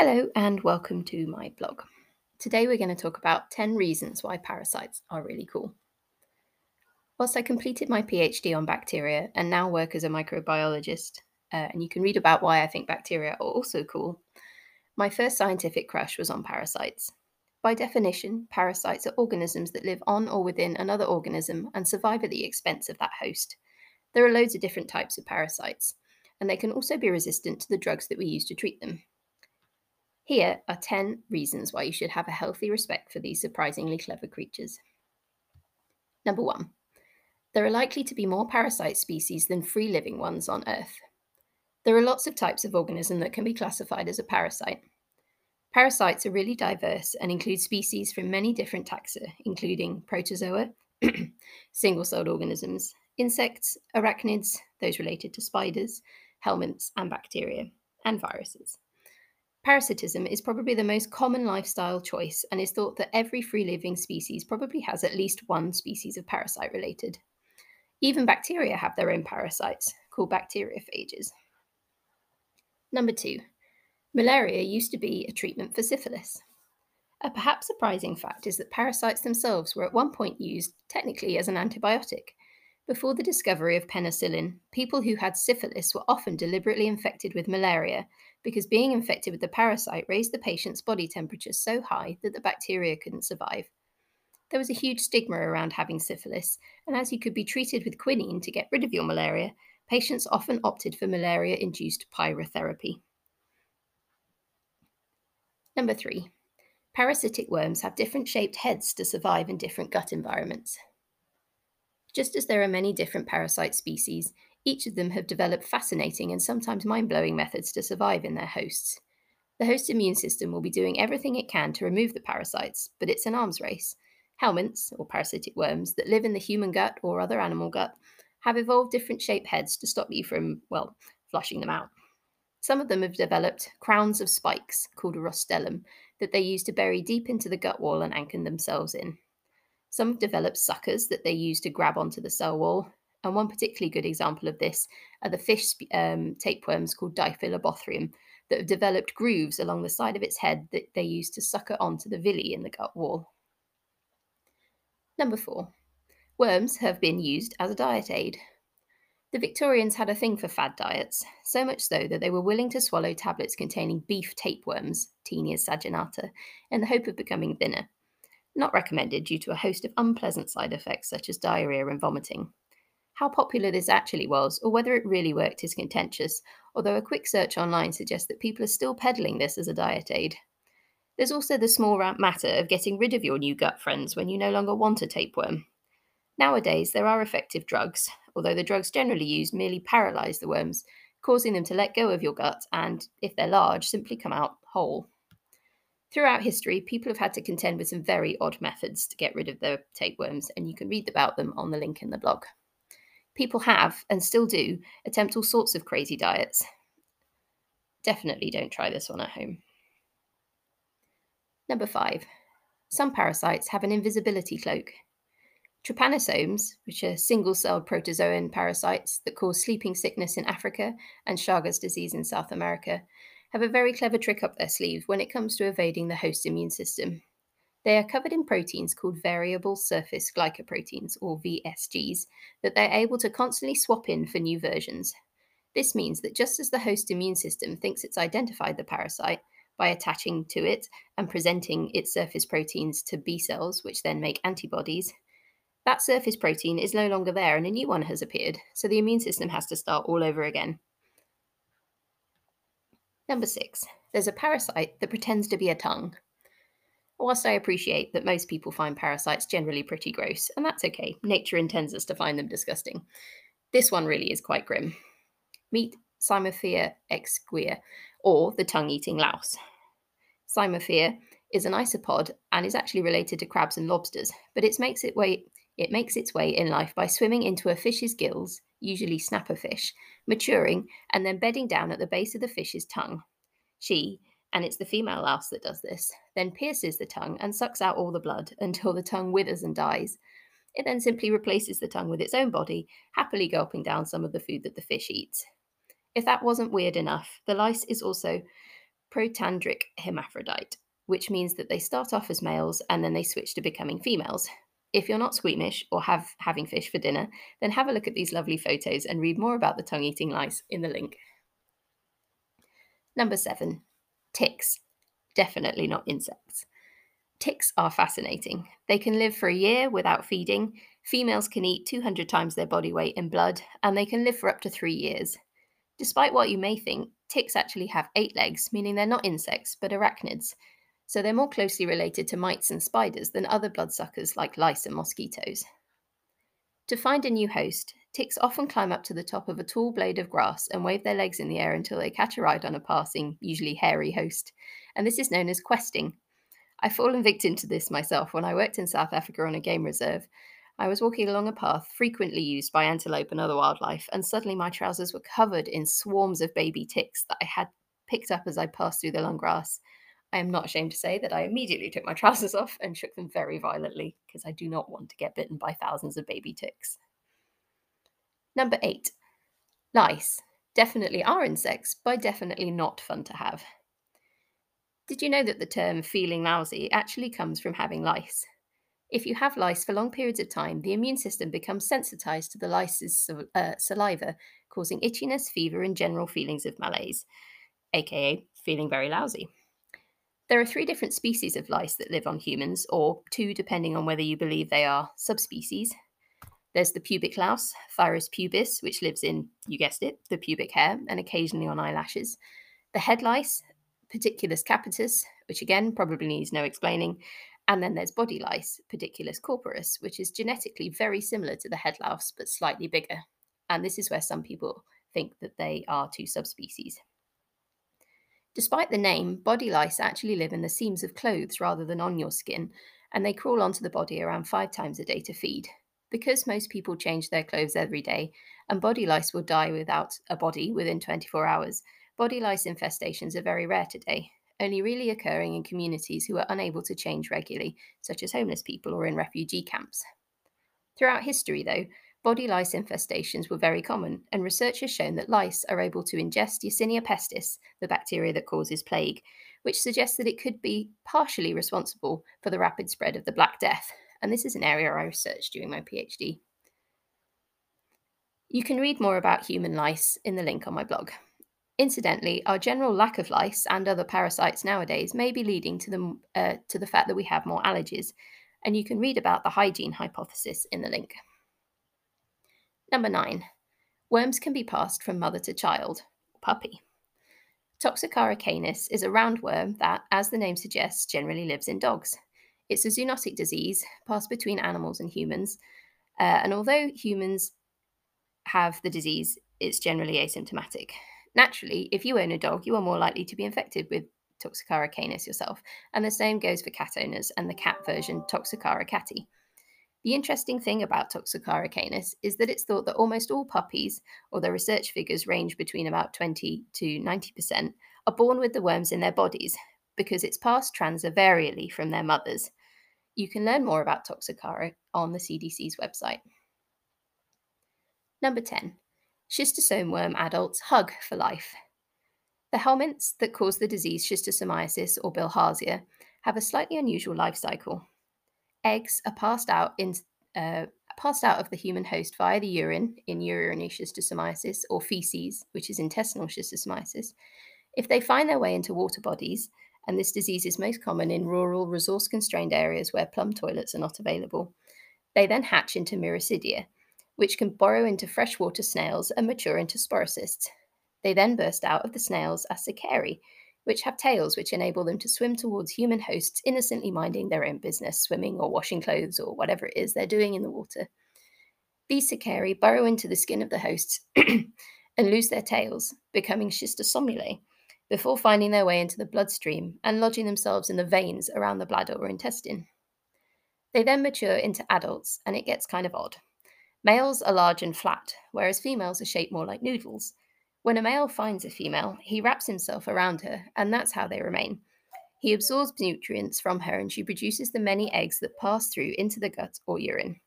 Hello and welcome to my blog. Today we're going to talk about 10 reasons why parasites are really cool. Whilst I completed my PhD on bacteria and now work as a microbiologist, uh, and you can read about why I think bacteria are also cool, my first scientific crush was on parasites. By definition, parasites are organisms that live on or within another organism and survive at the expense of that host. There are loads of different types of parasites, and they can also be resistant to the drugs that we use to treat them. Here are 10 reasons why you should have a healthy respect for these surprisingly clever creatures. Number one, there are likely to be more parasite species than free living ones on Earth. There are lots of types of organism that can be classified as a parasite. Parasites are really diverse and include species from many different taxa, including protozoa, single celled organisms, insects, arachnids, those related to spiders, helminths, and bacteria, and viruses. Parasitism is probably the most common lifestyle choice and is thought that every free living species probably has at least one species of parasite related. Even bacteria have their own parasites, called bacteriophages. Number two, malaria used to be a treatment for syphilis. A perhaps surprising fact is that parasites themselves were at one point used technically as an antibiotic. Before the discovery of penicillin, people who had syphilis were often deliberately infected with malaria because being infected with the parasite raised the patient's body temperature so high that the bacteria couldn't survive. There was a huge stigma around having syphilis, and as you could be treated with quinine to get rid of your malaria, patients often opted for malaria induced pyrotherapy. Number three, parasitic worms have different shaped heads to survive in different gut environments. Just as there are many different parasite species, each of them have developed fascinating and sometimes mind blowing methods to survive in their hosts. The host immune system will be doing everything it can to remove the parasites, but it's an arms race. Helminths, or parasitic worms, that live in the human gut or other animal gut, have evolved different shaped heads to stop you from, well, flushing them out. Some of them have developed crowns of spikes, called a rostellum, that they use to bury deep into the gut wall and anchor themselves in. Some have developed suckers that they use to grab onto the cell wall, and one particularly good example of this are the fish um, tapeworms called Diphyllobothrium that have developed grooves along the side of its head that they use to sucker onto the villi in the gut wall. Number four, worms have been used as a diet aid. The Victorians had a thing for fad diets, so much so that they were willing to swallow tablets containing beef tapeworms, Taenia saginata, in the hope of becoming thinner. Not recommended due to a host of unpleasant side effects such as diarrhea and vomiting. How popular this actually was, or whether it really worked, is contentious, although a quick search online suggests that people are still peddling this as a diet aid. There's also the small matter of getting rid of your new gut friends when you no longer want a tapeworm. Nowadays, there are effective drugs, although the drugs generally used merely paralyze the worms, causing them to let go of your gut and, if they're large, simply come out whole. Throughout history, people have had to contend with some very odd methods to get rid of their tapeworms, and you can read about them on the link in the blog people have and still do attempt all sorts of crazy diets. Definitely don't try this one at home. Number five, some parasites have an invisibility cloak. Trypanosomes, which are single celled protozoan parasites that cause sleeping sickness in Africa and Chagas disease in South America, have a very clever trick up their sleeve when it comes to evading the host immune system. They are covered in proteins called variable surface glycoproteins, or VSGs, that they're able to constantly swap in for new versions. This means that just as the host immune system thinks it's identified the parasite by attaching to it and presenting its surface proteins to B cells, which then make antibodies, that surface protein is no longer there and a new one has appeared, so the immune system has to start all over again. Number six, there's a parasite that pretends to be a tongue. Whilst I appreciate that most people find parasites generally pretty gross, and that's okay, nature intends us to find them disgusting. This one really is quite grim. Meet Cymothoa exigua, or the tongue eating louse. Cymothoa is an isopod and is actually related to crabs and lobsters, but it makes, it way, it makes its way in life by swimming into a fish's gills, usually snapper fish, maturing, and then bedding down at the base of the fish's tongue. She and it's the female louse that does this, then pierces the tongue and sucks out all the blood until the tongue withers and dies. It then simply replaces the tongue with its own body, happily gulping down some of the food that the fish eats. If that wasn't weird enough, the lice is also protandric hermaphrodite, which means that they start off as males and then they switch to becoming females. If you're not squeamish or have having fish for dinner, then have a look at these lovely photos and read more about the tongue eating lice in the link. Number seven, ticks. Definitely not insects. Ticks are fascinating. They can live for a year without feeding. Females can eat 200 times their body weight in blood, and they can live for up to three years. Despite what you may think, ticks actually have eight legs, meaning they're not insects but arachnids, so they're more closely related to mites and spiders than other bloodsuckers like lice and mosquitoes. To find a new host, ticks often climb up to the top of a tall blade of grass and wave their legs in the air until they catch a ride on a passing, usually hairy host, and this is known as questing. I've fallen victim to this myself when I worked in South Africa on a game reserve. I was walking along a path frequently used by antelope and other wildlife, and suddenly my trousers were covered in swarms of baby ticks that I had picked up as I passed through the long grass. I am not ashamed to say that I immediately took my trousers off and shook them very violently because I do not want to get bitten by thousands of baby ticks. Number eight, lice. Definitely are insects, but definitely not fun to have. Did you know that the term feeling lousy actually comes from having lice? If you have lice for long periods of time, the immune system becomes sensitized to the lice's uh, saliva, causing itchiness, fever, and general feelings of malaise, aka feeling very lousy. There are three different species of lice that live on humans, or two depending on whether you believe they are subspecies. There's the pubic louse, Pthirus pubis, which lives in, you guessed it, the pubic hair and occasionally on eyelashes. The head lice, Pediculus capitis, which again probably needs no explaining. And then there's body lice, Pediculus corporis, which is genetically very similar to the head louse but slightly bigger. And this is where some people think that they are two subspecies. Despite the name, body lice actually live in the seams of clothes rather than on your skin, and they crawl onto the body around five times a day to feed. Because most people change their clothes every day, and body lice will die without a body within 24 hours, body lice infestations are very rare today, only really occurring in communities who are unable to change regularly, such as homeless people or in refugee camps. Throughout history, though, Body lice infestations were very common, and research has shown that lice are able to ingest Yersinia pestis, the bacteria that causes plague, which suggests that it could be partially responsible for the rapid spread of the Black Death. And this is an area I researched during my PhD. You can read more about human lice in the link on my blog. Incidentally, our general lack of lice and other parasites nowadays may be leading to the, uh, to the fact that we have more allergies, and you can read about the hygiene hypothesis in the link. Number nine, worms can be passed from mother to child, puppy. Toxocara canis is a roundworm that, as the name suggests, generally lives in dogs. It's a zoonotic disease passed between animals and humans, uh, and although humans have the disease, it's generally asymptomatic. Naturally, if you own a dog, you are more likely to be infected with Toxocara canis yourself, and the same goes for cat owners and the cat version Toxocara cati. The interesting thing about Toxocara canis is that it's thought that almost all puppies, although research figures range between about 20 to 90%, are born with the worms in their bodies because it's passed transovarially from their mothers. You can learn more about Toxocara on the CDC's website. Number 10. Schistosome worm adults hug for life. The helminths that cause the disease schistosomiasis or bilharzia have a slightly unusual life cycle eggs are passed out in uh, passed out of the human host via the urine in urinary schistosomiasis or feces, which is intestinal schistosomiasis. If they find their way into water bodies, and this disease is most common in rural, resource constrained areas where plum toilets are not available, they then hatch into miracidia, which can burrow into freshwater snails and mature into sporocysts. They then burst out of the snails as cercaria, which have tails which enable them to swim towards human hosts, innocently minding their own business, swimming or washing clothes or whatever it is they're doing in the water. These cercaria burrow into the skin of the hosts and lose their tails, becoming schistosomulae, before finding their way into the bloodstream and lodging themselves in the veins around the bladder or intestine. They then mature into adults, and it gets kind of odd. Males are large and flat, whereas females are shaped more like noodles, when a male finds a female, he wraps himself around her, and that's how they remain. He absorbs nutrients from her, and she produces the many eggs that pass through into the gut or urine.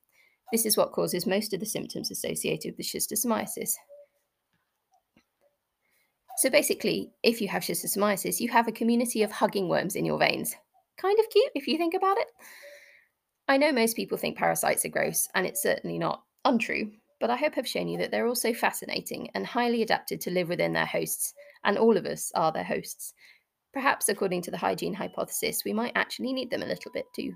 This is what causes most of the symptoms associated with schistosomiasis. So basically, if you have schistosomiasis, you have a community of hugging worms in your veins. Kind of cute if you think about it. I know most people think parasites are gross, and it's certainly not untrue, but I hope I've shown you that they're also fascinating and highly adapted to live within their hosts, and all of us are their hosts. Perhaps, according to the hygiene hypothesis, we might actually need them a little bit too.